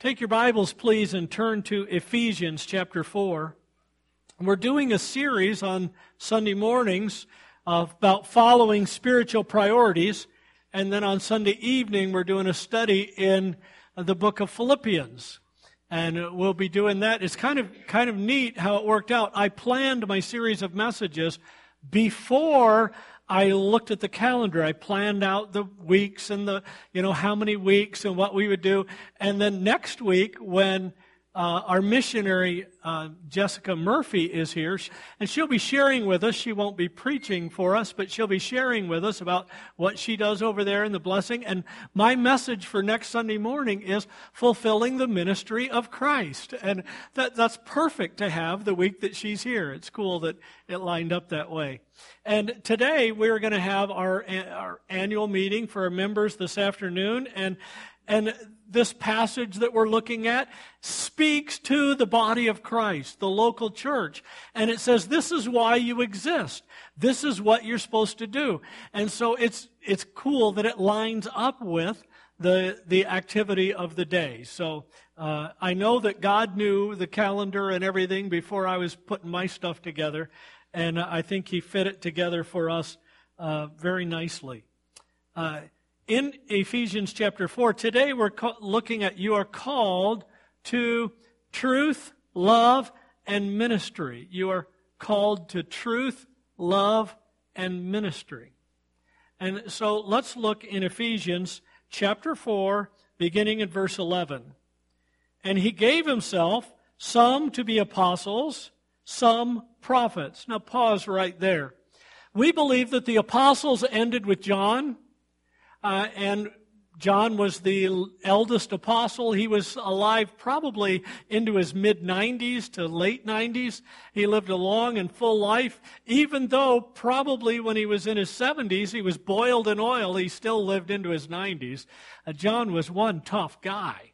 Take your Bibles, please, and turn to Ephesians chapter 4. We're doing a series on Sunday mornings about following spiritual priorities. And then on Sunday evening, we're doing a study in the book of Philippians. And we'll be doing that. It's kind of, kind of neat how it worked out. I planned my series of messages before I looked at the calendar. I planned out the weeks and the, you know, how many weeks and what we would do. And then next week, when uh, our missionary, uh, Jessica Murphy, is here, and she'll be sharing with us. She won't be preaching for us, but she'll be sharing with us about what she does over there in the blessing. And my message for next Sunday morning is fulfilling the ministry of Christ. And that, that's perfect to have the week that she's here. It's cool that it lined up that way. And today we're going to have our, our annual meeting for our members this afternoon. And and this passage that we're looking at speaks to the body of Christ, the local church. And it says, this is why you exist. This is what you're supposed to do. And so it's, it's cool that it lines up with the, the activity of the day. So, uh, I know that God knew the calendar and everything before I was putting my stuff together. And I think He fit it together for us, uh, very nicely. Uh, in Ephesians chapter 4. Today we're looking at you are called to truth, love, and ministry. You are called to truth, love, and ministry. And so let's look in Ephesians chapter 4, beginning at verse 11. And he gave himself some to be apostles, some prophets. Now pause right there. We believe that the apostles ended with John uh, and John was the eldest apostle. He was alive probably into his mid 90s to late 90s. He lived a long and full life. Even though probably when he was in his 70s, he was boiled in oil, he still lived into his 90s. Uh, John was one tough guy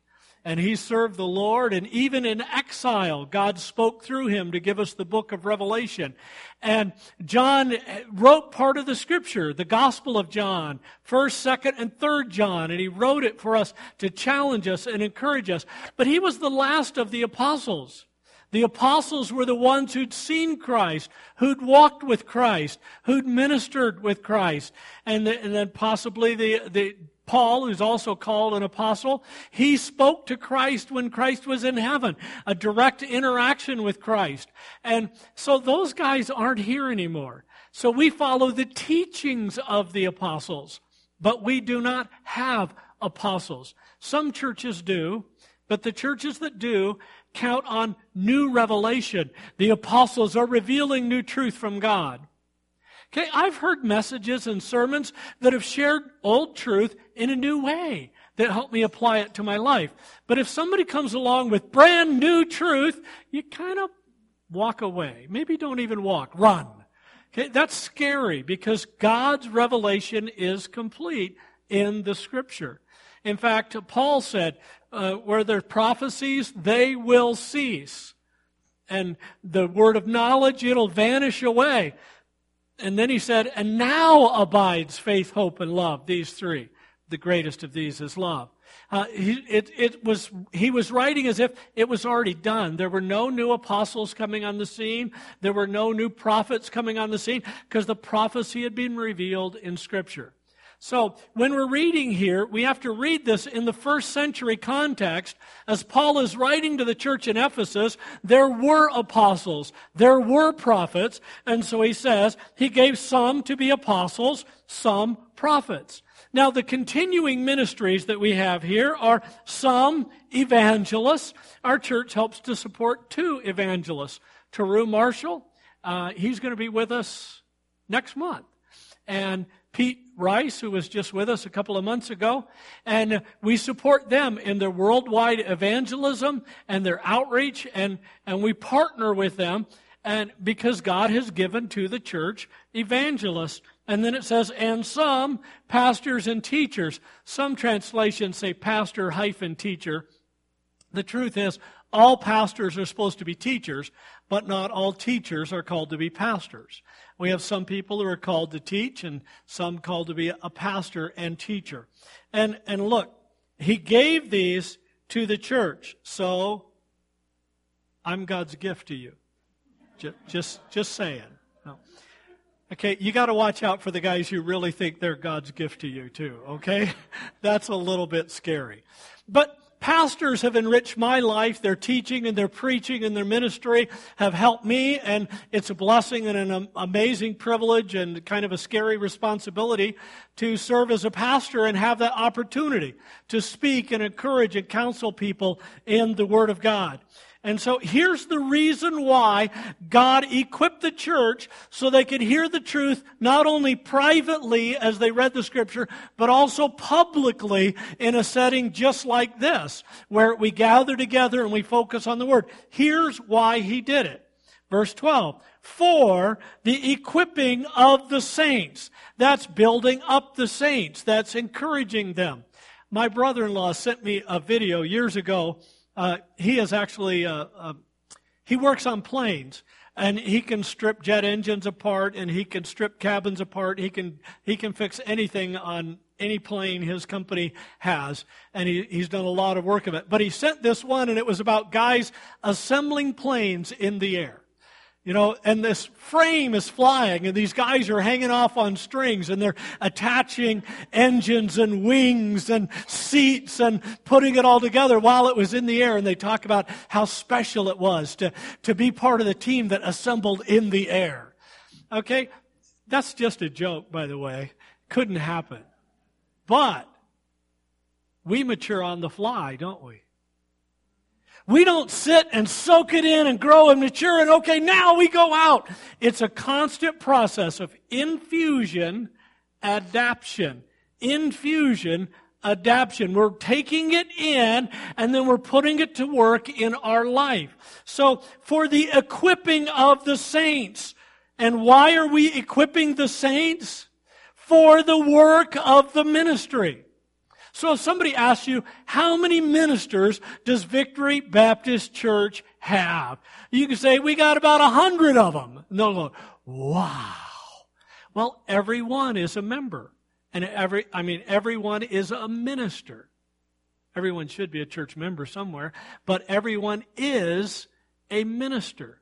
and he served the Lord. And even in exile, God spoke through him to give us the book of Revelation. And John wrote part of the scripture, the Gospel of John, 1st, 2nd, and 3rd John. And he wrote it for us to challenge us and encourage us. But he was the last of the apostles. The apostles were the ones who'd seen Christ, who'd walked with Christ, who'd ministered with Christ. And, the, and then possibly the, the Paul, who's also called an apostle, he spoke to Christ when Christ was in heaven, a direct interaction with Christ. And so those guys aren't here anymore. So we follow the teachings of the apostles, but we do not have apostles. Some churches do, but the churches that do count on new revelation. The apostles are revealing new truth from God. Okay, I've heard messages and sermons that have shared old truth in a new way that helped me apply it to my life. But if somebody comes along with brand new truth, you kind of walk away. Maybe don't even walk, run. Okay, that's scary because God's revelation is complete in the scripture. In fact, Paul said, uh, where there's prophecies, they will cease. And the word of knowledge, it'll vanish away. And then he said, and now abides faith, hope, and love, these three. The greatest of these is love. Uh, he, it, it was, he was writing as if it was already done. There were no new apostles coming on the scene. There were no new prophets coming on the scene because the prophecy had been revealed in Scripture. So, when we're reading here, we have to read this in the first century context. As Paul is writing to the church in Ephesus, there were apostles, there were prophets, and so he says, he gave some to be apostles, some prophets. Now, the continuing ministries that we have here are some evangelists. Our church helps to support two evangelists. Taru Marshall, uh, he's going to be with us next month. And Pete Rice, who was just with us a couple of months ago, and we support them in their worldwide evangelism and their outreach, and, and we partner with them, and because God has given to the church evangelists. And then it says, and some pastors and teachers. Some translations say pastor hyphen teacher. The truth is, all pastors are supposed to be teachers, but not all teachers are called to be pastors. We have some people who are called to teach and some called to be a pastor and teacher. And, and look, he gave these to the church. So, I'm God's gift to you. Just, just, just saying. No. Okay, you got to watch out for the guys who really think they're God's gift to you, too, okay? That's a little bit scary. But pastors have enriched my life. Their teaching and their preaching and their ministry have helped me, and it's a blessing and an amazing privilege and kind of a scary responsibility to serve as a pastor and have that opportunity to speak and encourage and counsel people in the Word of God. And so here's the reason why God equipped the church so they could hear the truth not only privately as they read the scripture, but also publicly in a setting just like this, where we gather together and we focus on the word. Here's why he did it. Verse 12. For the equipping of the saints. That's building up the saints. That's encouraging them. My brother-in-law sent me a video years ago uh, he is actually, uh, uh, he works on planes and he can strip jet engines apart and he can strip cabins apart. He can, he can fix anything on any plane his company has. And he, he's done a lot of work of it. But he sent this one and it was about guys assembling planes in the air. You know, and this frame is flying, and these guys are hanging off on strings, and they're attaching engines and wings and seats and putting it all together while it was in the air. And they talk about how special it was to, to be part of the team that assembled in the air. Okay? That's just a joke, by the way. Couldn't happen. But we mature on the fly, don't we? We don't sit and soak it in and grow and mature and okay, now we go out. It's a constant process of infusion, adaption. Infusion, adaption. We're taking it in and then we're putting it to work in our life. So for the equipping of the saints, and why are we equipping the saints? For the work of the ministry. So if somebody asks you, how many ministers does Victory Baptist Church have? You can say, we got about a hundred of them. They'll go, wow. Well, everyone is a member. And every, I mean, everyone is a minister. Everyone should be a church member somewhere, but everyone is a minister.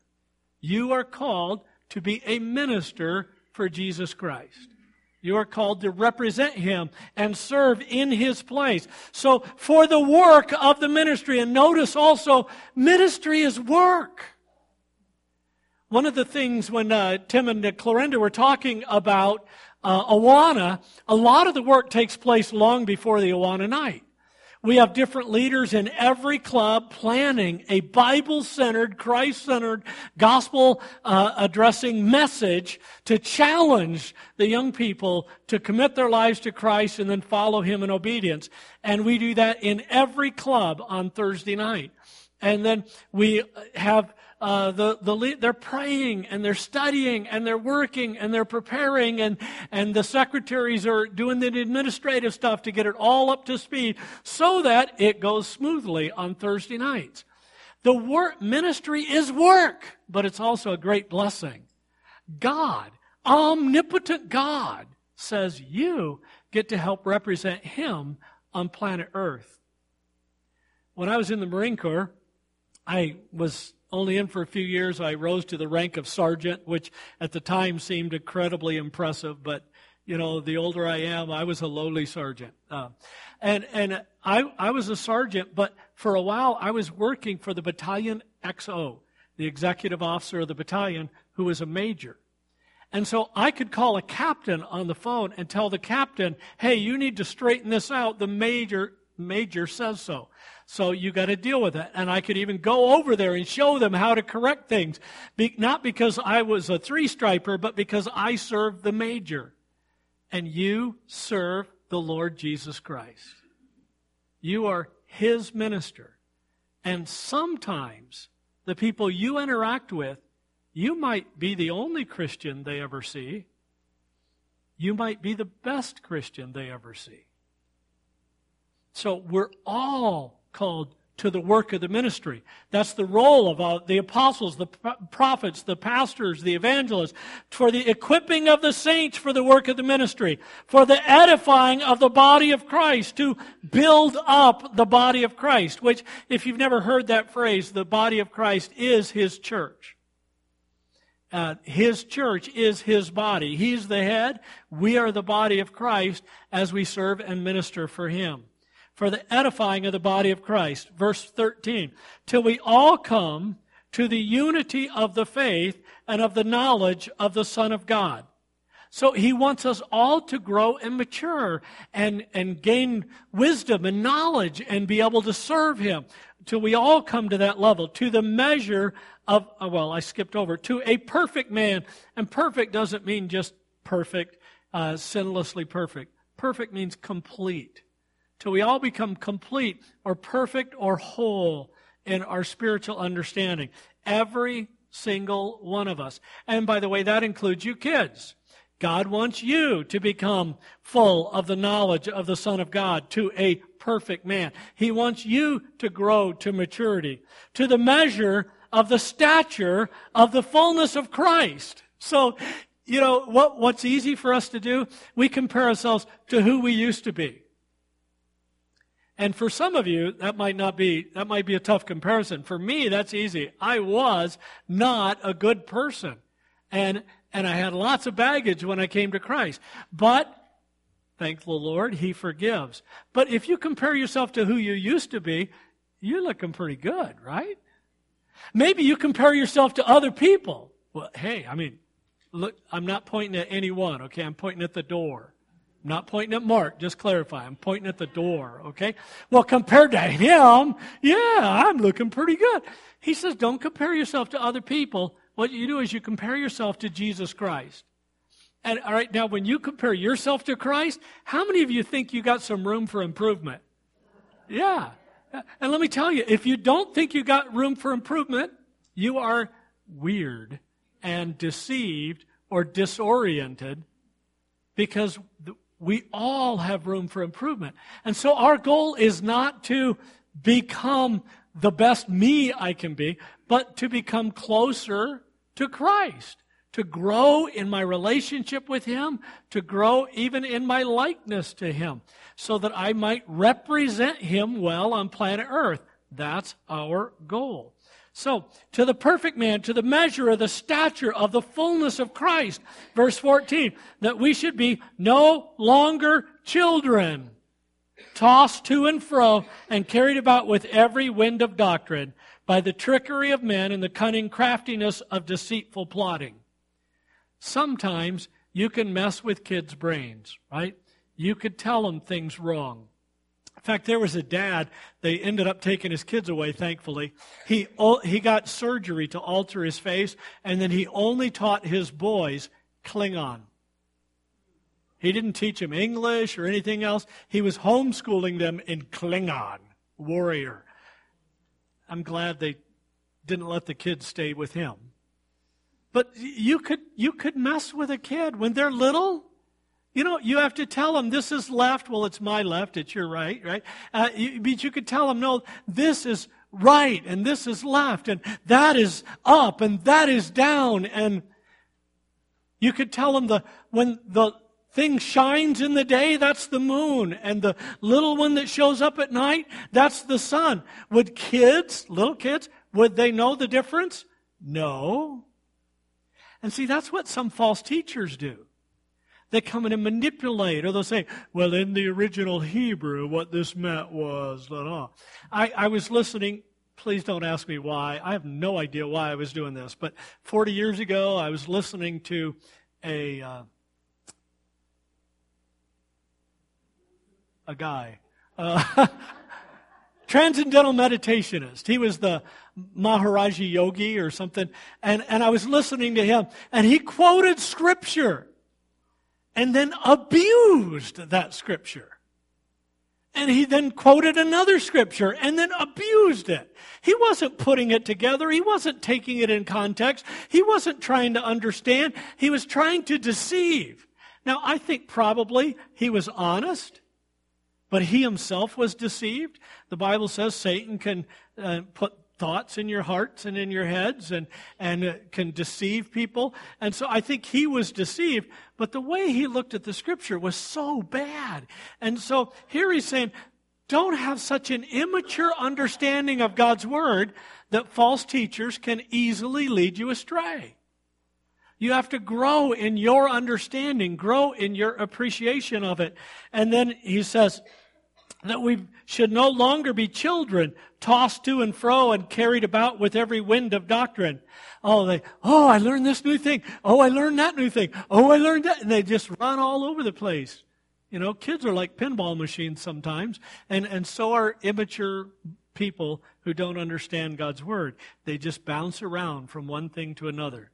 You are called to be a minister for Jesus Christ. You are called to represent Him and serve in His place. So, for the work of the ministry, and notice also, ministry is work. One of the things when uh, Tim and Clarenda were talking about uh, Awana, a lot of the work takes place long before the Awana night. We have different leaders in every club planning a Bible centered, Christ centered, gospel uh, addressing message to challenge the young people to commit their lives to Christ and then follow Him in obedience. And we do that in every club on Thursday night. And then we have uh, the, the they're praying and they're studying and they're working and they're preparing and, and the secretaries are doing the administrative stuff to get it all up to speed so that it goes smoothly on Thursday nights. The work, ministry is work, but it's also a great blessing. God, omnipotent God, says you get to help represent Him on planet Earth. When I was in the Marine Corps, I was only in for a few years. I rose to the rank of sergeant, which at the time seemed incredibly impressive, but you know, the older I am, I was a lowly sergeant. Uh, and and I, I was a sergeant, but for a while I was working for the battalion XO, the executive officer of the battalion, who was a major. And so I could call a captain on the phone and tell the captain, hey, you need to straighten this out. The major major says so. So you got to deal with it. And I could even go over there and show them how to correct things. Be, not because I was a three striper, but because I served the major. And you serve the Lord Jesus Christ. You are his minister. And sometimes the people you interact with, you might be the only Christian they ever see. You might be the best Christian they ever see. So we're all called to the work of the ministry. That's the role of uh, the apostles, the prophets, the pastors, the evangelists, for the equipping of the saints for the work of the ministry, for the edifying of the body of Christ, to build up the body of Christ, which, if you've never heard that phrase, the body of Christ is his church. Uh, his church is his body. He's the head. We are the body of Christ as we serve and minister for him. For the edifying of the body of Christ. Verse 13. Till we all come to the unity of the faith and of the knowledge of the Son of God. So he wants us all to grow and mature and, and gain wisdom and knowledge and be able to serve him till we all come to that level, to the measure of, uh, well, I skipped over, to a perfect man. And perfect doesn't mean just perfect, uh, sinlessly perfect. Perfect means complete. Till we all become complete or perfect or whole in our spiritual understanding. Every single one of us. And by the way, that includes you kids. God wants you to become full of the knowledge of the Son of God to a perfect man. He wants you to grow to maturity, to the measure of the stature of the fullness of Christ. So, you know, what, what's easy for us to do? We compare ourselves to who we used to be. And for some of you, that might not be, that might be a tough comparison. For me, that's easy. I was not a good person. And, and I had lots of baggage when I came to Christ. But, thank the Lord, He forgives. But if you compare yourself to who you used to be, you're looking pretty good, right? Maybe you compare yourself to other people. Well, hey, I mean, look, I'm not pointing at anyone, okay? I'm pointing at the door. I'm not pointing at Mark, just clarify. I'm pointing at the door, okay? Well, compared to him, yeah, I'm looking pretty good. He says, don't compare yourself to other people. What you do is you compare yourself to Jesus Christ. And all right, now when you compare yourself to Christ, how many of you think you got some room for improvement? Yeah. And let me tell you, if you don't think you got room for improvement, you are weird and deceived or disoriented because we all have room for improvement. And so our goal is not to become the best me I can be, but to become closer to Christ to grow in my relationship with Him, to grow even in my likeness to Him, so that I might represent Him well on planet Earth. That's our goal. So, to the perfect man, to the measure of the stature of the fullness of Christ, verse 14, that we should be no longer children, tossed to and fro and carried about with every wind of doctrine by the trickery of men and the cunning craftiness of deceitful plotting sometimes you can mess with kids' brains, right? You could tell them things wrong. In fact, there was a dad, they ended up taking his kids away, thankfully. He, he got surgery to alter his face, and then he only taught his boys Klingon. He didn't teach them English or anything else. He was homeschooling them in Klingon, warrior. I'm glad they didn't let the kids stay with him. But you could, you could mess with a kid when they're little. You know, you have to tell them this is left. Well, it's my left. It's your right, right? Uh, you, but you could tell them, no, this is right and this is left and that is up and that is down. And you could tell them the, when the thing shines in the day, that's the moon. And the little one that shows up at night, that's the sun. Would kids, little kids, would they know the difference? No. And see, that's what some false teachers do. They come in and manipulate, or they'll say, well, in the original Hebrew, what this meant was. I, I was listening, please don't ask me why. I have no idea why I was doing this, but 40 years ago, I was listening to a, uh, a guy. Uh, transcendental meditationist. He was the Maharaji Yogi or something. And, and I was listening to him and he quoted scripture and then abused that scripture. And he then quoted another scripture and then abused it. He wasn't putting it together. He wasn't taking it in context. He wasn't trying to understand. He was trying to deceive. Now, I think probably he was honest. But he himself was deceived. The Bible says Satan can uh, put thoughts in your hearts and in your heads and, and can deceive people. And so I think he was deceived, but the way he looked at the scripture was so bad. And so here he's saying, don't have such an immature understanding of God's word that false teachers can easily lead you astray. You have to grow in your understanding, grow in your appreciation of it. And then he says, that we should no longer be children tossed to and fro and carried about with every wind of doctrine. Oh, they, oh, I learned this new thing. Oh, I learned that new thing. Oh, I learned that. And they just run all over the place. You know, kids are like pinball machines sometimes, and, and so are immature people who don't understand God's word. They just bounce around from one thing to another.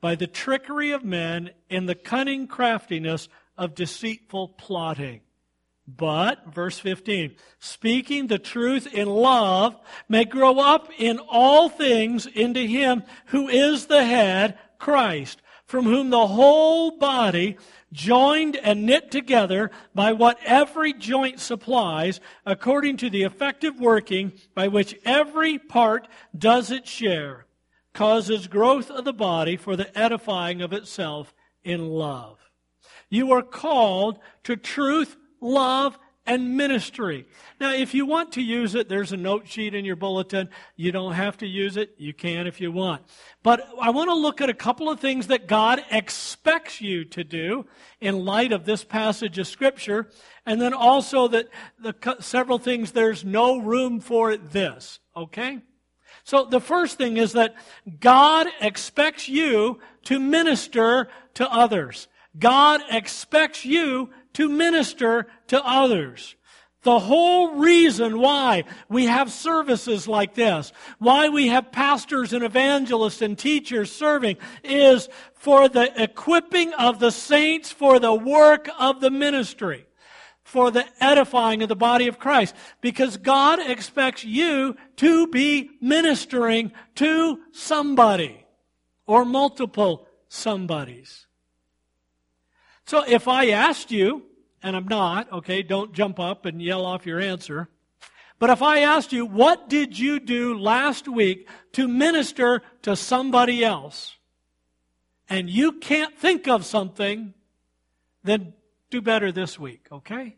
By the trickery of men and the cunning craftiness of deceitful plotting. But, verse 15, speaking the truth in love may grow up in all things into him who is the head, Christ, from whom the whole body, joined and knit together by what every joint supplies, according to the effective working by which every part does its share, causes growth of the body for the edifying of itself in love. You are called to truth love, and ministry. Now, if you want to use it, there's a note sheet in your bulletin. You don't have to use it. You can if you want. But I want to look at a couple of things that God expects you to do in light of this passage of Scripture, and then also that the several things there's no room for this. Okay? So the first thing is that God expects you to minister to others. God expects you to minister to others. The whole reason why we have services like this, why we have pastors and evangelists and teachers serving, is for the equipping of the saints for the work of the ministry, for the edifying of the body of Christ. Because God expects you to be ministering to somebody or multiple somebodies. So if I asked you, and I'm not, okay, don't jump up and yell off your answer. But if I asked you, what did you do last week to minister to somebody else? And you can't think of something, then do better this week, okay?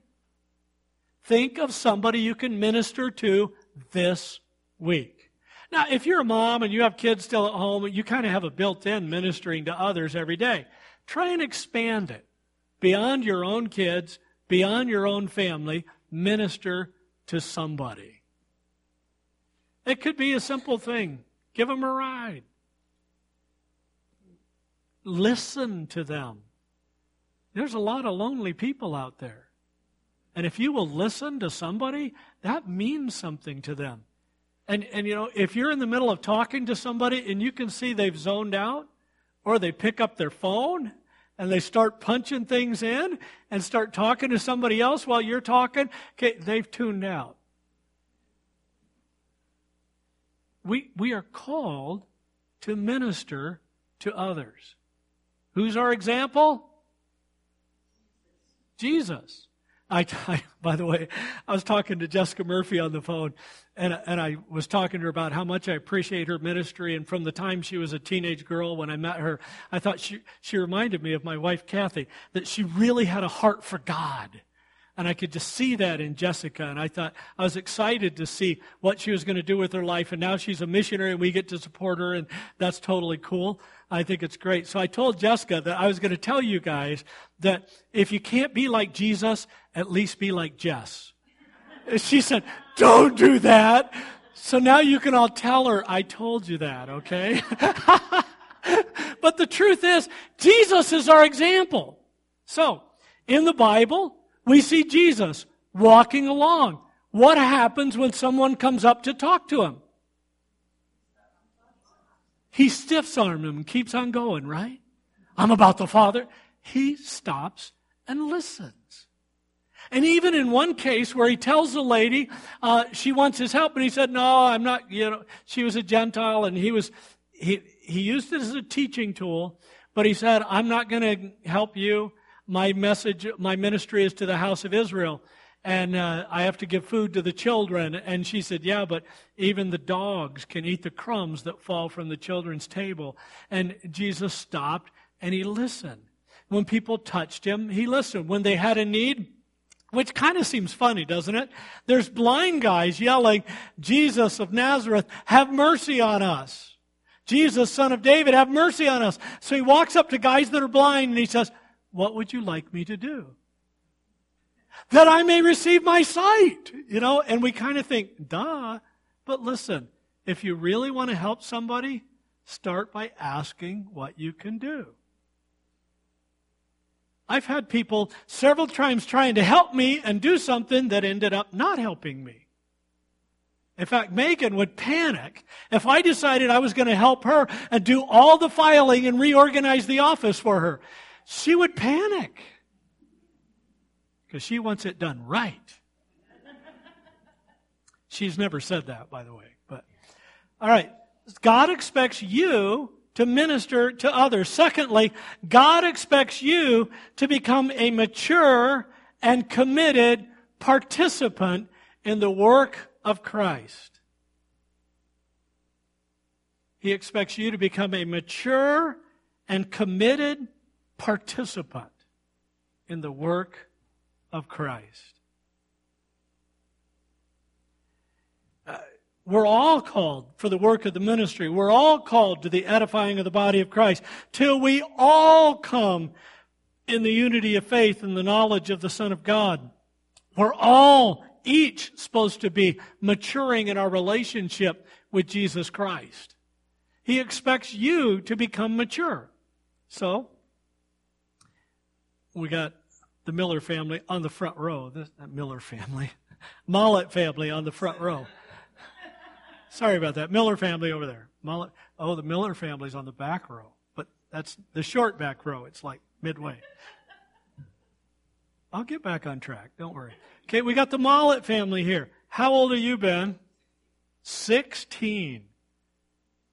Think of somebody you can minister to this week. Now, if you're a mom and you have kids still at home, you kind of have a built in ministering to others every day. Try and expand it beyond your own kids, beyond your own family, minister to somebody. It could be a simple thing. Give them a ride. Listen to them. There's a lot of lonely people out there. And if you will listen to somebody, that means something to them. And, and you know, if you're in the middle of talking to somebody and you can see they've zoned out or they pick up their phone and they start punching things in and start talking to somebody else while you're talking, okay, they've tuned out. We, we are called to minister to others. Who's our example? Jesus. I, I, by the way, I was talking to Jessica Murphy on the phone, and, and I was talking to her about how much I appreciate her ministry. And from the time she was a teenage girl when I met her, I thought she, she reminded me of my wife, Kathy, that she really had a heart for God. And I could just see that in Jessica. And I thought, I was excited to see what she was going to do with her life. And now she's a missionary and we get to support her. And that's totally cool. I think it's great. So I told Jessica that I was going to tell you guys that if you can't be like Jesus, at least be like Jess. She said, don't do that. So now you can all tell her, I told you that, okay? but the truth is, Jesus is our example. So, in the Bible, we see Jesus walking along. What happens when someone comes up to talk to him? He stiffs arm him and keeps on going, right? I'm about the Father. He stops and listens. And even in one case where he tells the lady uh, she wants his help, and he said, "No, I'm not." You know, she was a Gentile, and he was he he used it as a teaching tool, but he said, "I'm not going to help you my message, my ministry is to the house of Israel. and uh, I have to give food to the children. And she said, Yeah, but even the dogs can eat the crumbs that fall from the children's table. And Jesus stopped and he listened. When people touched him, he listened. When they had a need, which kind of seems funny, doesn't it? There's blind guys yelling, Jesus of Nazareth, have mercy on us. Jesus, son of David, have mercy on us. So he walks up to guys that are blind and he says, What would you like me to do? that I may receive my sight. You know, and we kind of think, duh. But listen, if you really want to help somebody, start by asking what you can do. I've had people several times trying to help me and do something that ended up not helping me. In fact, Megan would panic if I decided I was going to help her and do all the filing and reorganize the office for her. She would panic because she wants it done right. She's never said that, by the way. But all right, God expects you to minister to others. Secondly, God expects you to become a mature and committed participant in the work of Christ. He expects you to become a mature and committed participant in the work of Christ. Uh, we're all called for the work of the ministry. We're all called to the edifying of the body of Christ till we all come in the unity of faith and the knowledge of the Son of God. We're all each supposed to be maturing in our relationship with Jesus Christ. He expects you to become mature. So, we got the Miller family on the front row. This, Miller family. Mollet family on the front row. Sorry about that. Miller family over there. Mollet. Oh, the Miller family's on the back row. But that's the short back row. It's like midway. I'll get back on track. Don't worry. Okay, we got the Mollet family here. How old are you, Ben? 16.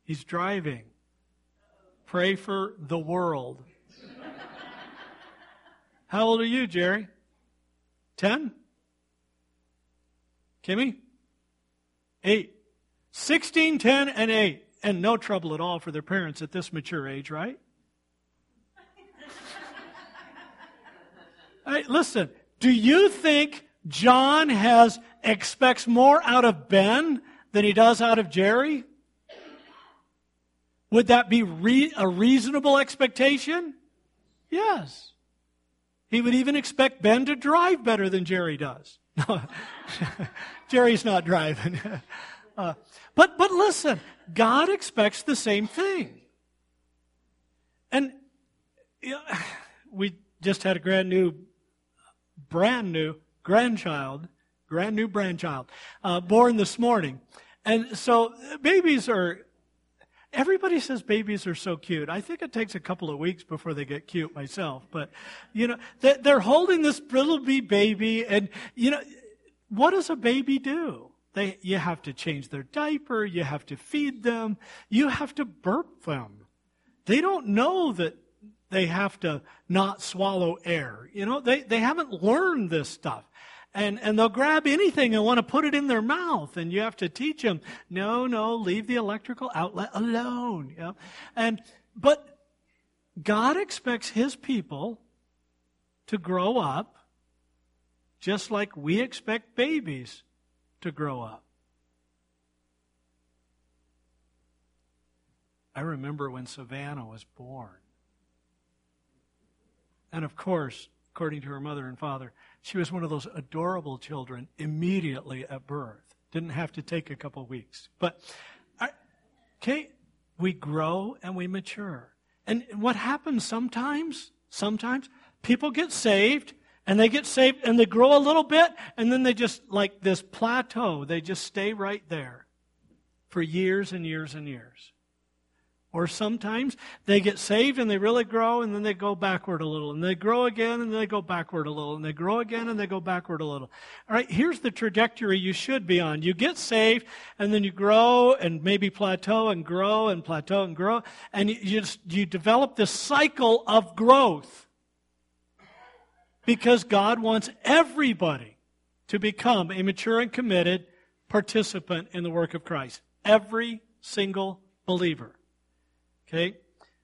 He's driving. Pray for the world. How old are you, Jerry? 10? Kimmy? 8. 16, 10, and 8. And no trouble at all for their parents at this mature age, right? listen, do you think John has expects more out of Ben than he does out of Jerry? Would that be re- a reasonable expectation? Yes. He would even expect Ben to drive better than Jerry does. Jerry's not driving. uh, but, but listen, God expects the same thing. And you know, we just had a brand new, brand new grandchild, brand new grandchild, uh, born this morning. And so babies are Everybody says babies are so cute. I think it takes a couple of weeks before they get cute myself. But, you know, they're holding this little bee baby and, you know, what does a baby do? They, you have to change their diaper. You have to feed them. You have to burp them. They don't know that they have to not swallow air. You know, they, they haven't learned this stuff and, and they'll grab anything and want to put it in their mouth. And you have to teach them, no, no, leave the electrical outlet alone. You know? And, but God expects His people to grow up just like we expect babies to grow up. I remember when Savannah was born. And of course, according to her mother and father, she was one of those adorable children immediately at birth. Didn't have to take a couple weeks. But, okay, we grow and we mature. And what happens sometimes, sometimes, people get saved and they get saved and they grow a little bit and then they just, like this plateau, they just stay right there for years and years and years. Or sometimes they get saved and they really grow and then they go backward a little. And they grow again and they go backward a little. And they grow again and they go backward a little. All right, here's the trajectory you should be on. You get saved and then you grow and maybe plateau and grow and plateau and grow. And you, just, you develop this cycle of growth. Because God wants everybody to become a mature and committed participant in the work of Christ. Every single believer. Okay?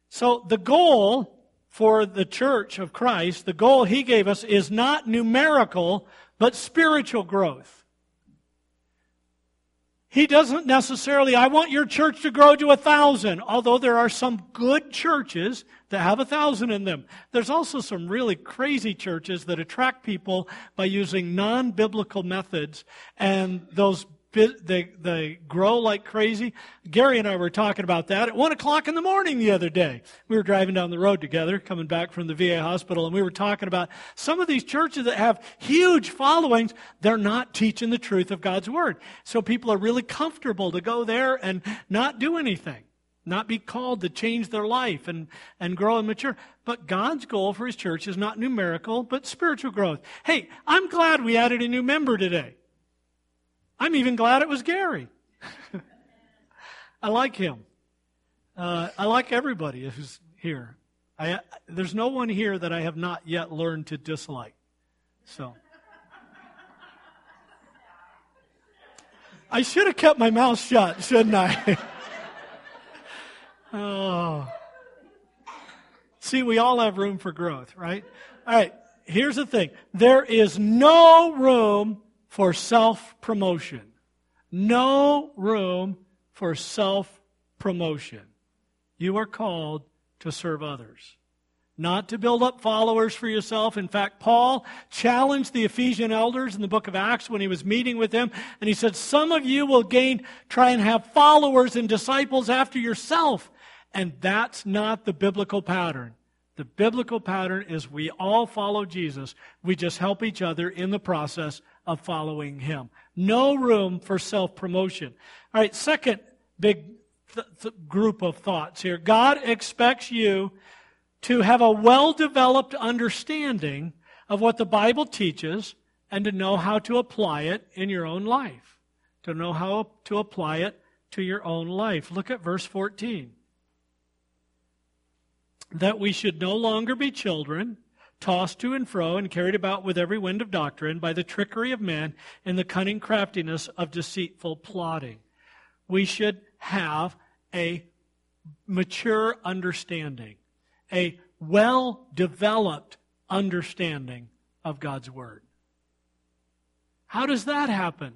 So the goal for the church of Christ, the goal he gave us is not numerical, but spiritual growth. He doesn't necessarily, I want your church to grow to a thousand, although there are some good churches that have a thousand in them. There's also some really crazy churches that attract people by using non-biblical methods, and those they, they grow like crazy. Gary and I were talking about that at one o'clock in the morning the other day. We were driving down the road together, coming back from the VA hospital, and we were talking about some of these churches that have huge followings. They're not teaching the truth of God's word. So people are really comfortable to go there and not do anything not be called to change their life and, and grow and mature. But God's goal for His church is not numerical, but spiritual growth. Hey, I'm glad we added a new member today. I'm even glad it was Gary. I like him. Uh, I like everybody who's here. I, there's no one here that I have not yet learned to dislike. So. I should have kept my mouth shut, shouldn't I? oh. See, we all have room for growth, right? All right, here's the thing there is no room for self promotion. No room for self promotion. You are called to serve others, not to build up followers for yourself. In fact, Paul challenged the Ephesian elders in the book of Acts when he was meeting with them, and he said, Some of you will gain, try and have followers and disciples after yourself. And that's not the biblical pattern. The biblical pattern is we all follow Jesus. We just help each other in the process of following him. No room for self promotion. All right, second big th- th- group of thoughts here. God expects you to have a well developed understanding of what the Bible teaches and to know how to apply it in your own life. To know how to apply it to your own life. Look at verse 14. That we should no longer be children tossed to and fro and carried about with every wind of doctrine by the trickery of men and the cunning craftiness of deceitful plotting. We should have a mature understanding, a well developed understanding of God's Word. How does that happen?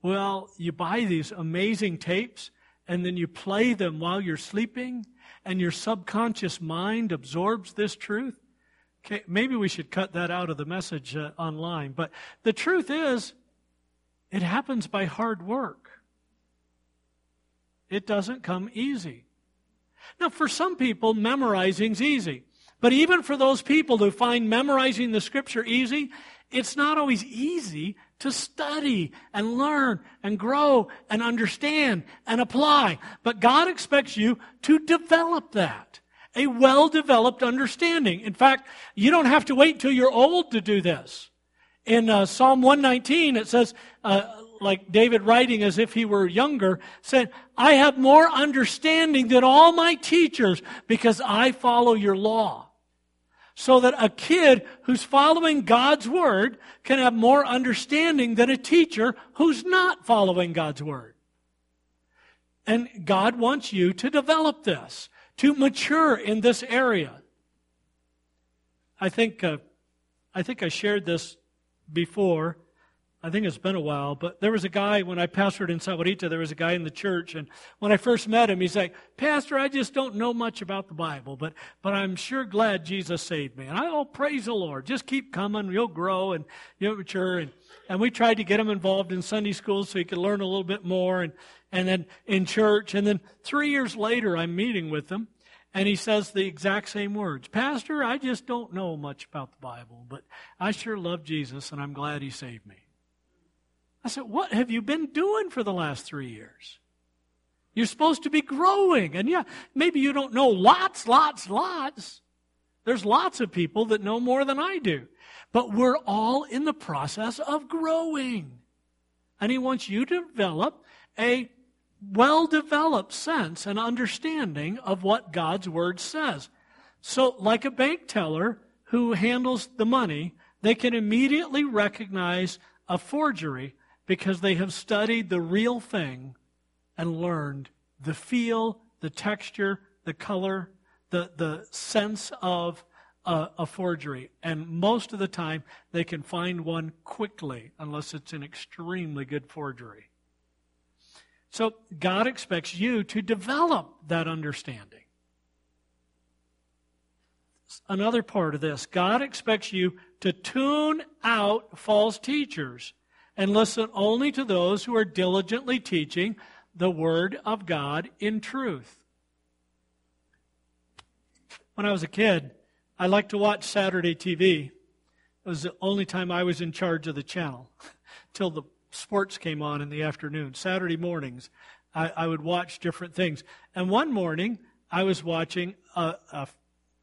Well, you buy these amazing tapes and then you play them while you're sleeping, and your subconscious mind absorbs this truth. Okay, maybe we should cut that out of the message uh, online. But the truth is, it happens by hard work. It doesn't come easy. Now, for some people, memorizing's easy. But even for those people who find memorizing the scripture easy, it's not always easy to study and learn and grow and understand and apply. But God expects you to develop that a well developed understanding. In fact, you don't have to wait till you're old to do this. In uh, Psalm 119, it says, uh, like David writing as if he were younger, said, I have more understanding than all my teachers because I follow your law. So that a kid who's following God's word can have more understanding than a teacher who's not following God's word. And God wants you to develop this to mature in this area. I think, uh, I think I shared this before. I think it's been a while, but there was a guy when I pastored in Sahuarita, there was a guy in the church, and when I first met him, he's like, Pastor, I just don't know much about the Bible, but, but I'm sure glad Jesus saved me. And I, oh, praise the Lord. Just keep coming. You'll grow and you'll mature. And, and we tried to get him involved in Sunday school so he could learn a little bit more. And, and then in church. And then three years later, I'm meeting with him, and he says the exact same words Pastor, I just don't know much about the Bible, but I sure love Jesus, and I'm glad he saved me. I said, What have you been doing for the last three years? You're supposed to be growing. And yeah, maybe you don't know lots, lots, lots. There's lots of people that know more than I do. But we're all in the process of growing. And he wants you to develop a well developed sense and understanding of what God's Word says. So, like a bank teller who handles the money, They can immediately recognize a forgery because they have studied the real thing and learned the feel, the texture, the color, the, the sense of a, a, forgery. And most of the time, they can find one quickly, unless it's an extremely good forgery. So, God expects you to develop that understanding. Another part of this God expects you to tune out false teachers and listen only to those who are diligently teaching the Word of God in truth. When I was a kid, I liked to watch Saturday TV. It was the only time I was in charge of the channel till the sports came on in the afternoon. Saturday mornings, I, I would watch different things. And one morning, I was watching a, a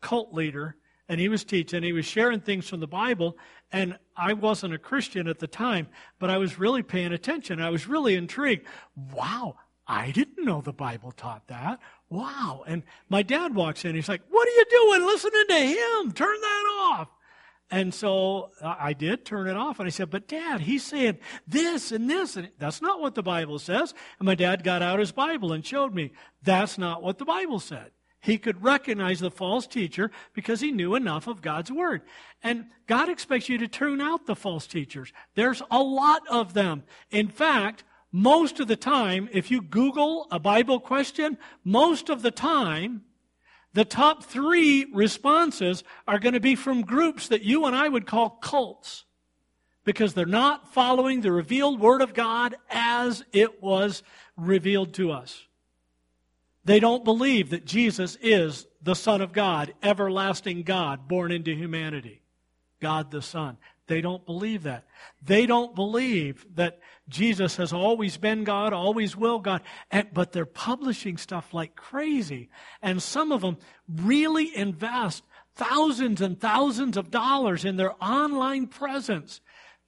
cult leader and he was teaching, he was sharing things from the Bible, and I wasn't a Christian at the time, but I was really paying attention. I was really intrigued. Wow, I didn't know the Bible taught that. Wow. And my dad walks in, he's like, What are you doing listening to him? Turn that off. And so I did turn it off. And I said, But dad, he's saying this and this. And that's not what the Bible says. And my dad got out his Bible and showed me that's not what the Bible said. He could recognize the false teacher because he knew enough of God's word. And God expects you to turn out the false teachers. There's a lot of them. In fact, most of the time, if you Google a Bible question, most of the time, the top three responses are going to be from groups that you and I would call cults because they're not following the revealed Word of God as it was revealed to us. They don't believe that Jesus is the Son of God, everlasting God, born into humanity, God the Son. They don't believe that. They don't believe that Jesus has always been God, always will God. But they're publishing stuff like crazy. And some of them really invest thousands and thousands of dollars in their online presence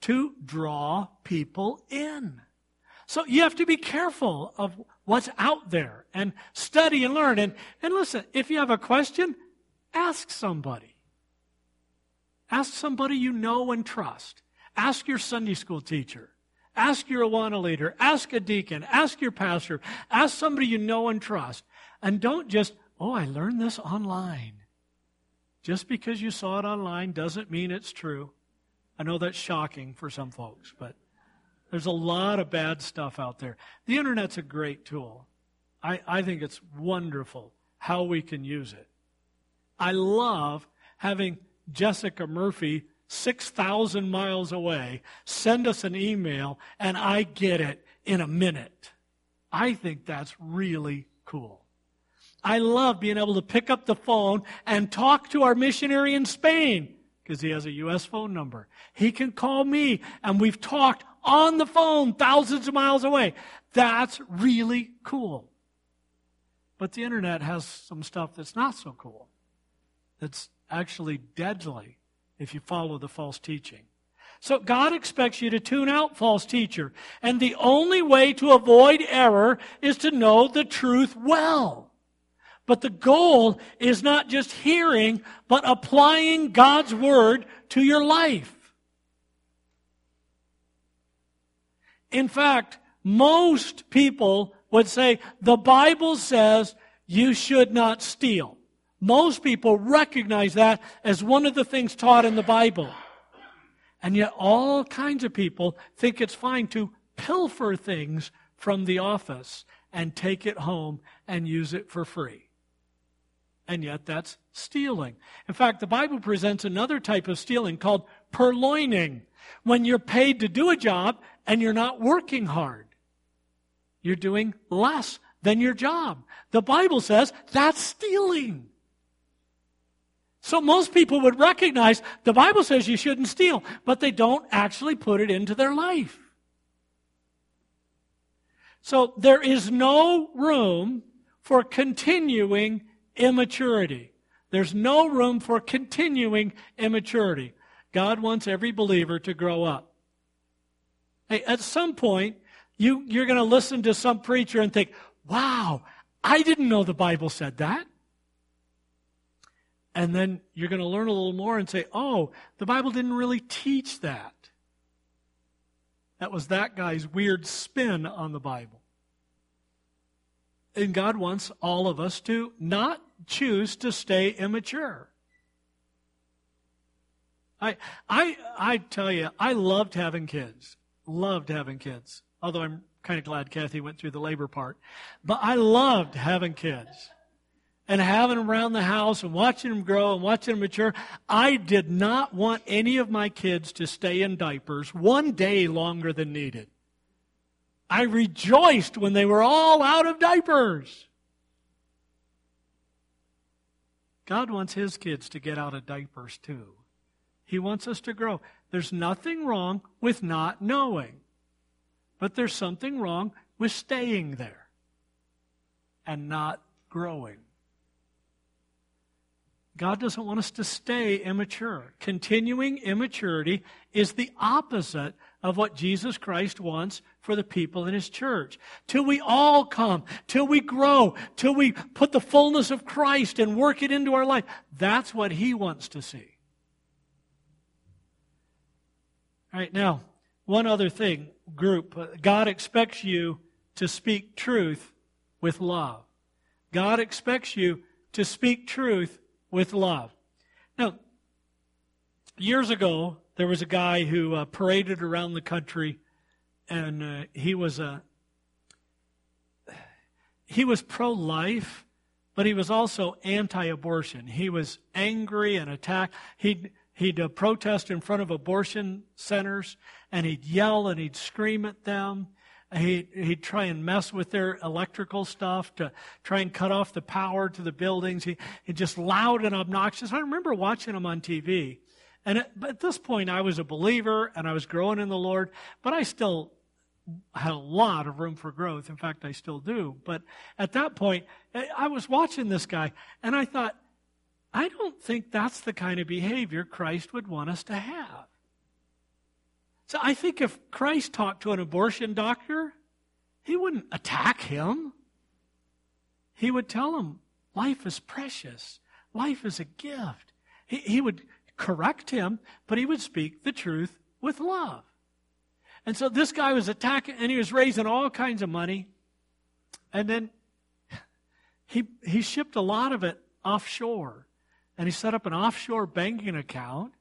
to draw people in. So you have to be careful of what's out there and study and learn. And, and listen, if you have a question, ask somebody. Ask somebody you know and trust. Ask your Sunday school teacher. Ask your Awana leader. Ask a deacon. Ask your pastor. Ask somebody you know and trust. And don't just, oh, I learned this online. Just because you saw it online doesn't mean it's true. I know that's shocking for some folks, but there's a lot of bad stuff out there. The internet's a great tool. I, I think it's wonderful how we can use it. I love having Jessica Murphy 6,000 miles away send us an email and I get it in a minute. I think that's really cool. I love being able to pick up the phone and talk to our missionary in Spain because he has a U.S. phone number. He can call me and we've talked on the phone thousands of miles away. That's really cool. But the internet has some stuff that's not so cool. That's actually deadly if you follow the false teaching. So God expects you to tune out false teacher. And the only way to avoid error is to know the truth well. But the goal is not just hearing, but applying God's word to your life. In fact, most people would say the Bible says you should not steal. Most people recognize that as one of the things taught in the Bible. And yet, all kinds of people think it's fine to pilfer things from the office and take it home and use it for free. And yet, that's stealing. In fact, the Bible presents another type of stealing called purloining, when you're paid to do a job and you're not working hard. You're doing less than your job. The Bible says that's stealing. So most people would recognize the Bible says you shouldn't steal, but they don't actually put it into their life. So there is no room for continuing immaturity. There's no room for continuing immaturity. God wants every believer to grow up. Hey, at some point, you, you're going to listen to some preacher and think, wow, I didn't know the Bible said that. And then you're going to learn a little more and say, oh, the Bible didn't really teach that. That was that guy's weird spin on the Bible. And God wants all of us to not choose to stay immature. I, I, I tell you, I loved having kids. Loved having kids. Although I'm kind of glad Kathy went through the labor part. But I loved having kids and having them around the house and watching them grow and watching them mature. I did not want any of my kids to stay in diapers one day longer than needed. I rejoiced when they were all out of diapers. God wants his kids to get out of diapers too. He wants us to grow. There's nothing wrong with not knowing, but there's something wrong with staying there and not growing. God doesn't want us to stay immature. Continuing immaturity is the opposite of what Jesus Christ wants for the people in His church. Till we all come, till we grow, till we put the fullness of Christ and work it into our life. That's what He wants to see. Right, now, one other thing, group. God expects you to speak truth with love. God expects you to speak truth with love. Now, years ago, there was a guy who uh, paraded around the country, and uh, he was a he was pro-life, but he was also anti-abortion. He was angry and attacked. He'd he'd uh, protest in front of abortion centers, and he'd yell and he'd scream at them. He'd, he'd try and mess with their electrical stuff to try and cut off the power to the buildings. He, he just loud and obnoxious. I remember watching him on TV. And at, at this point, I was a believer and I was growing in the Lord, but I still had a lot of room for growth. In fact, I still do. But at that point, I was watching this guy and I thought, I don't think that's the kind of behavior Christ would want us to have. So I think if Christ talked to an abortion doctor, he wouldn't attack him. He would tell him, life is precious. Life is a gift. He, he would correct him, but he would speak the truth with love. And so this guy was attacking, and he was raising all kinds of money. And then he, he shipped a lot of it offshore. And he set up an offshore banking account.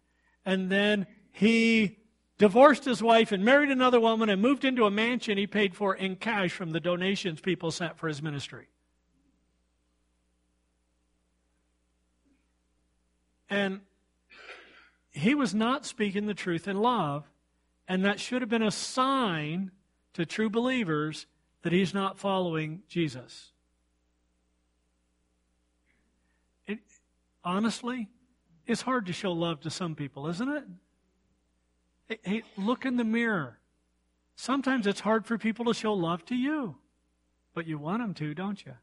And then he divorced his wife and married another woman and moved into a mansion he paid for in cash from the donations people sent for his ministry. And he was not speaking the truth in love, and that should have been a sign to true believers that he's not following Jesus. It, honestly, it's hard to show love to some people, isn't it? Hey, look in the mirror. Sometimes it's hard for people to show love to you, but you want them to, don't you?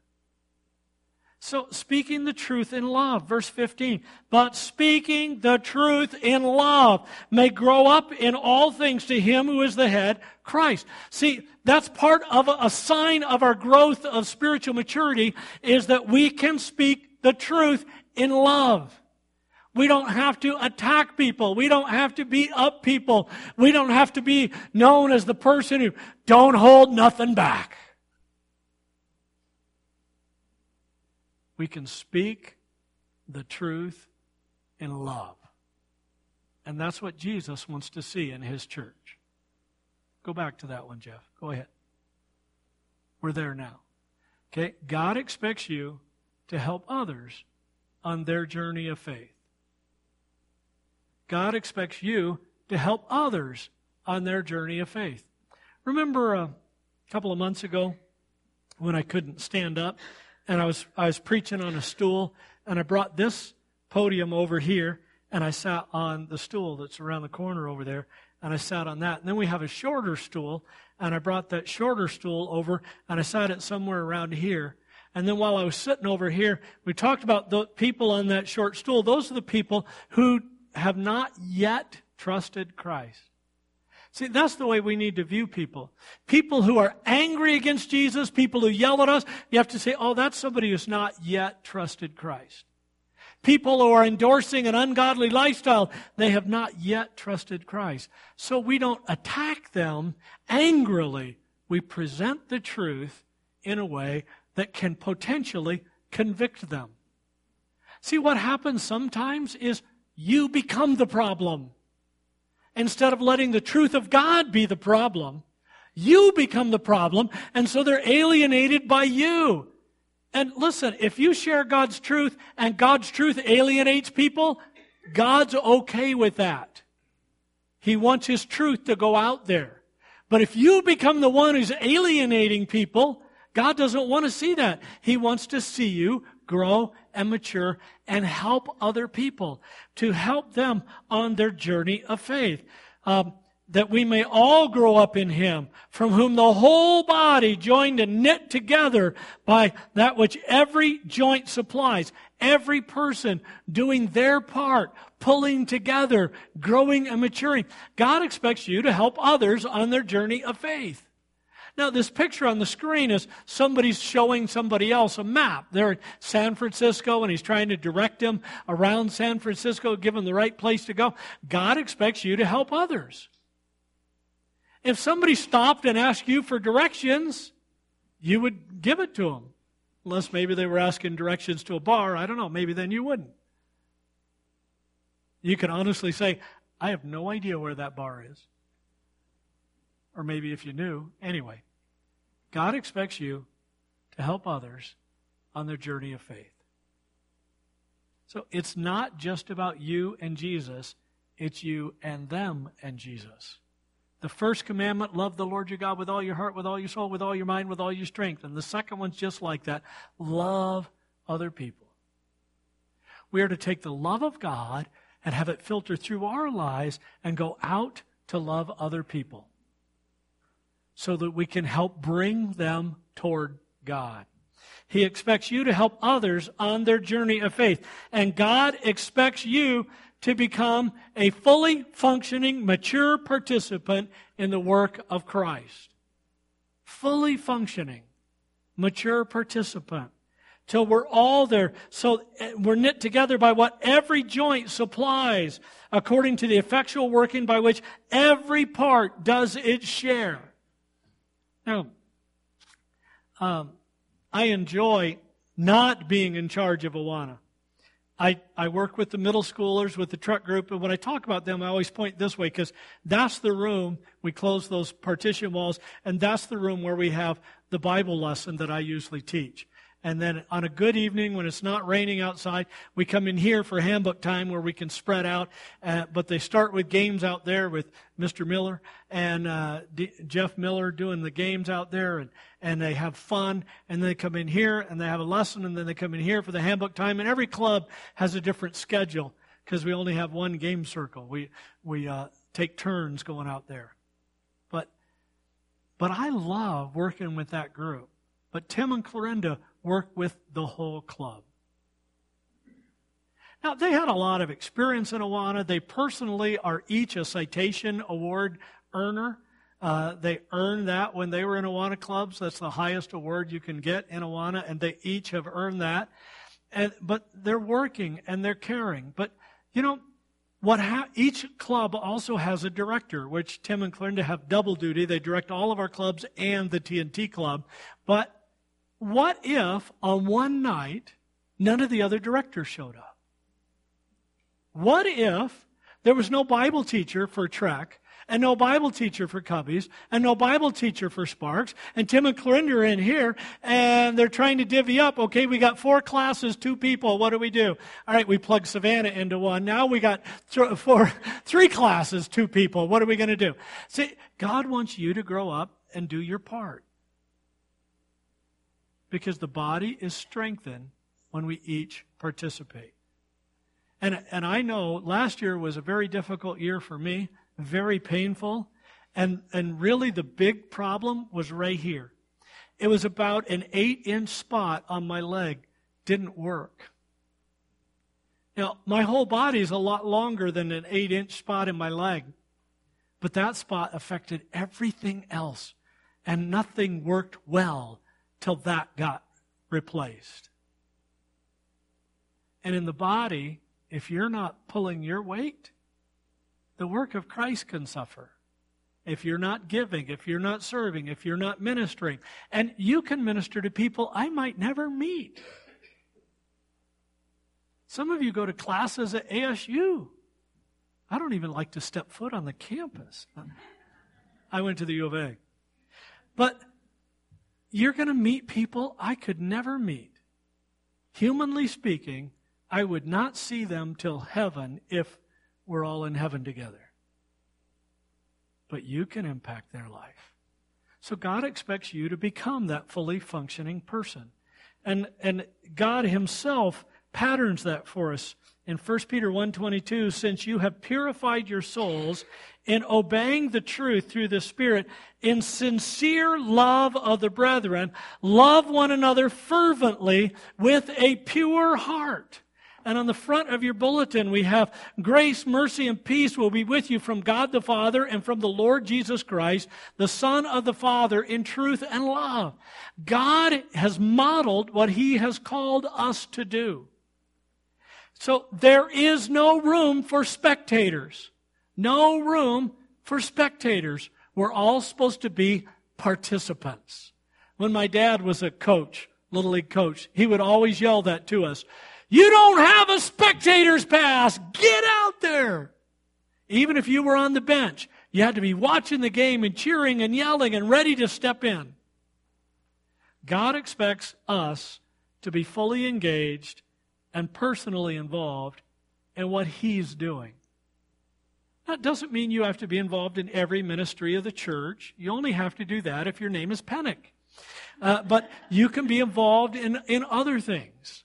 So, speaking the truth in love, verse 15. But speaking the truth in love may grow up in all things to him who is the head, Christ. See, that's part of a sign of our growth of spiritual maturity is that we can speak the truth in love. We don't have to attack people. We don't have to beat up people. We don't have to be known as the person who don't hold nothing back. We can speak the truth in love. And that's what Jesus wants to see in his church. Go back to that one, Jeff. Go ahead. We're there now. Okay? God expects you to help others on their journey of faith. God expects you to help others on their journey of faith. Remember uh, a couple of months ago when I couldn't stand up and I was, I was preaching on a stool and I brought this podium over here and I sat on the stool that's around the corner over there and I sat on that. And then we have a shorter stool and I brought that shorter stool over and I sat it somewhere around here. And then while I was sitting over here, we talked about the people on that short stool. Those are the people who have not yet trusted Christ. See, that's the way we need to view people. People who are angry against Jesus, people who yell at us, you have to say, oh, that's somebody who's not yet trusted Christ. people who are endorsing an ungodly lifestyle, they have not yet trusted Christ. So we don't attack them angrily. We present the truth in a way that can potentially convict them. See, what happens sometimes is you become the problem. Instead of letting the truth of God be the problem, you become the problem, and so they're alienated by you. And listen, if you share God's truth and God's truth alienates people, God's okay with that. He wants His truth to go out there. But if you become the one who's alienating people, God doesn't want to see that. He wants to see you grow and mature and help other people, to help them on their journey of faith. Um, that we may all grow up in him, from whom the whole body joined and knit together by that which every joint supplies, every person doing their part, pulling together, growing and maturing. God expects you to help others on their journey of faith. Now, this picture on the screen is somebody's showing somebody else a map. They're in San Francisco and he's trying to direct them around San Francisco, give them the right place to go. God expects you to help others. If somebody stopped and asked you for directions, you would give it to them. Unless maybe they were asking directions to a bar. I don't know. Maybe then you wouldn't. You can honestly say, I have no idea where that bar is. Or maybe if you knew. Anyway, God expects you to help others on their journey of faith. So it's not just about you and Jesus, it's you and them and Jesus. The first commandment, love the Lord your God with all your heart, with all your soul, with all your mind, with all your strength. And the second one's just like that love other people. We are to take the love of God and have it filter through our lives and go out to love other people so that we can help bring them toward God. He expects you to help others on their journey of faith. And God expects you to become a fully functioning, mature participant in the work of Christ. Fully functioning, mature participant. Till we're all there. So eh, we're knit together by what every joint supplies, according to the effectual working by which every part does its share. Now, um, I enjoy not being in charge of Awana. I, I work with the middle schoolers with the Trek group, and when I talk about them, I always point this way because that's the room, we close those partition walls, and that's the room where we have the Bible lesson that I usually teach. And then on a good evening when it's not raining outside, we come in here for handbook time where we can spread out. Uh, but they start with games out there with Mr. Miller and uh, D- Jeff Miller doing the games out there, and, and they have fun. And then they come in here and they have a lesson, and then they come in here for the handbook time. And every club has a different schedule because we only have one game circle. We we uh, take turns going out there. But but I love working with that group. But Tim and Clorinda work with the whole club. Now, they had a lot of experience in Awana. They personally are each a citation award earner. Uh, they earned that when they were in Awana clubs. That's the highest award you can get in Awana, and they each have earned that. And, but they're working and they're caring. But, you know, what ha- each club also has a director, which Tim and Clorinda have double duty. They direct all of our clubs and the TNT club. But what if on one night none of the other directors showed up? What if there was no Bible teacher for Trek and no Bible teacher for Cubbies and no Bible teacher for Sparks and Tim and Clorinda are in here and they're trying to divvy up. Okay, we got four classes, two people. What do we do? All right, we plug Savannah into one. Now we got th- four, three classes, two people. What are we going to do? See, God wants you to grow up and do your part because the body is strengthened when we each participate. And, and I know last year was a very difficult year for me, very painful. And, and really the big problem was right here. It was about an eight inch spot on my leg, didn't work. Now, my whole body is a lot longer than an eight inch spot in my leg, but that spot affected everything else, and nothing worked well till that got replaced. And in the body, if you're not pulling your weight, the work of Christ can suffer. If you're not giving, if you're not serving, if you're not ministering, and you can minister to people I might never meet. Some of you go to classes at ASU. I don't even like to step foot on the campus. I went to the U of A. But you're going to meet people I could never meet. Humanly speaking, I would not see them till heaven if we're all in heaven together. But you can impact their life. So God expects you to become that fully functioning person. And, and God Himself patterns that for us in 1 Peter 1:22 since you have purified your souls in obeying the truth through the spirit in sincere love of the brethren love one another fervently with a pure heart and on the front of your bulletin, we have grace, mercy, and peace will be with you from God the Father and from the Lord Jesus Christ, the Son of the Father, in truth and love. God has modeled what He has called us to do. So there is no room for spectators. No room for spectators. We're all supposed to be participants. When my dad was a coach, little league coach, he would always yell that to us. You don't have a spectator's pass. Get out there. Even if you were on the bench, you had to be watching the game and cheering and yelling and ready to step in. God expects us to be fully engaged and personally involved in what He's doing. That doesn't mean you have to be involved in every ministry of the church. You only have to do that if your name is Pennick. Uh, but you can be involved in, in other things.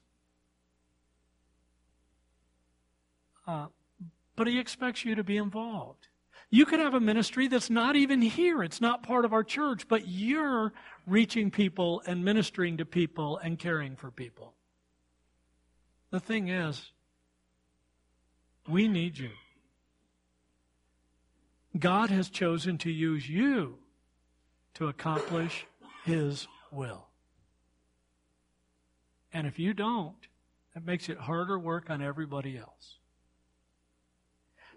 Uh, but He expects you to be involved. You could have a ministry that's not even here. It's not part of our church, but you're reaching people and ministering to people and caring for people. The thing is, we need you. God has chosen to use you to accomplish His will. And if you don't, it makes it harder work on everybody else.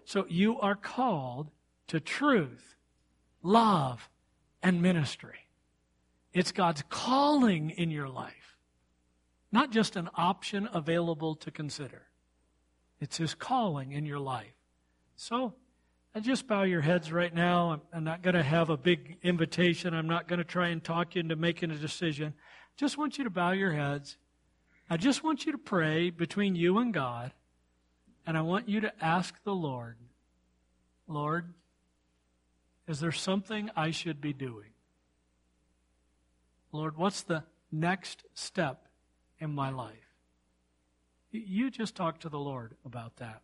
So you are called to truth, love, and ministry. It's God's calling in your life not just an option available to consider. It's His calling in your life. So, I just bow your heads right now. I'm not going to have a big invitation. I'm not going to try and talk you into making a decision. Just want you to bow your heads. I just want you to pray between you and God. And I want you to ask the Lord, Lord, is there something I should be doing? Lord, what's the next step in my life. You just talk to the Lord about that.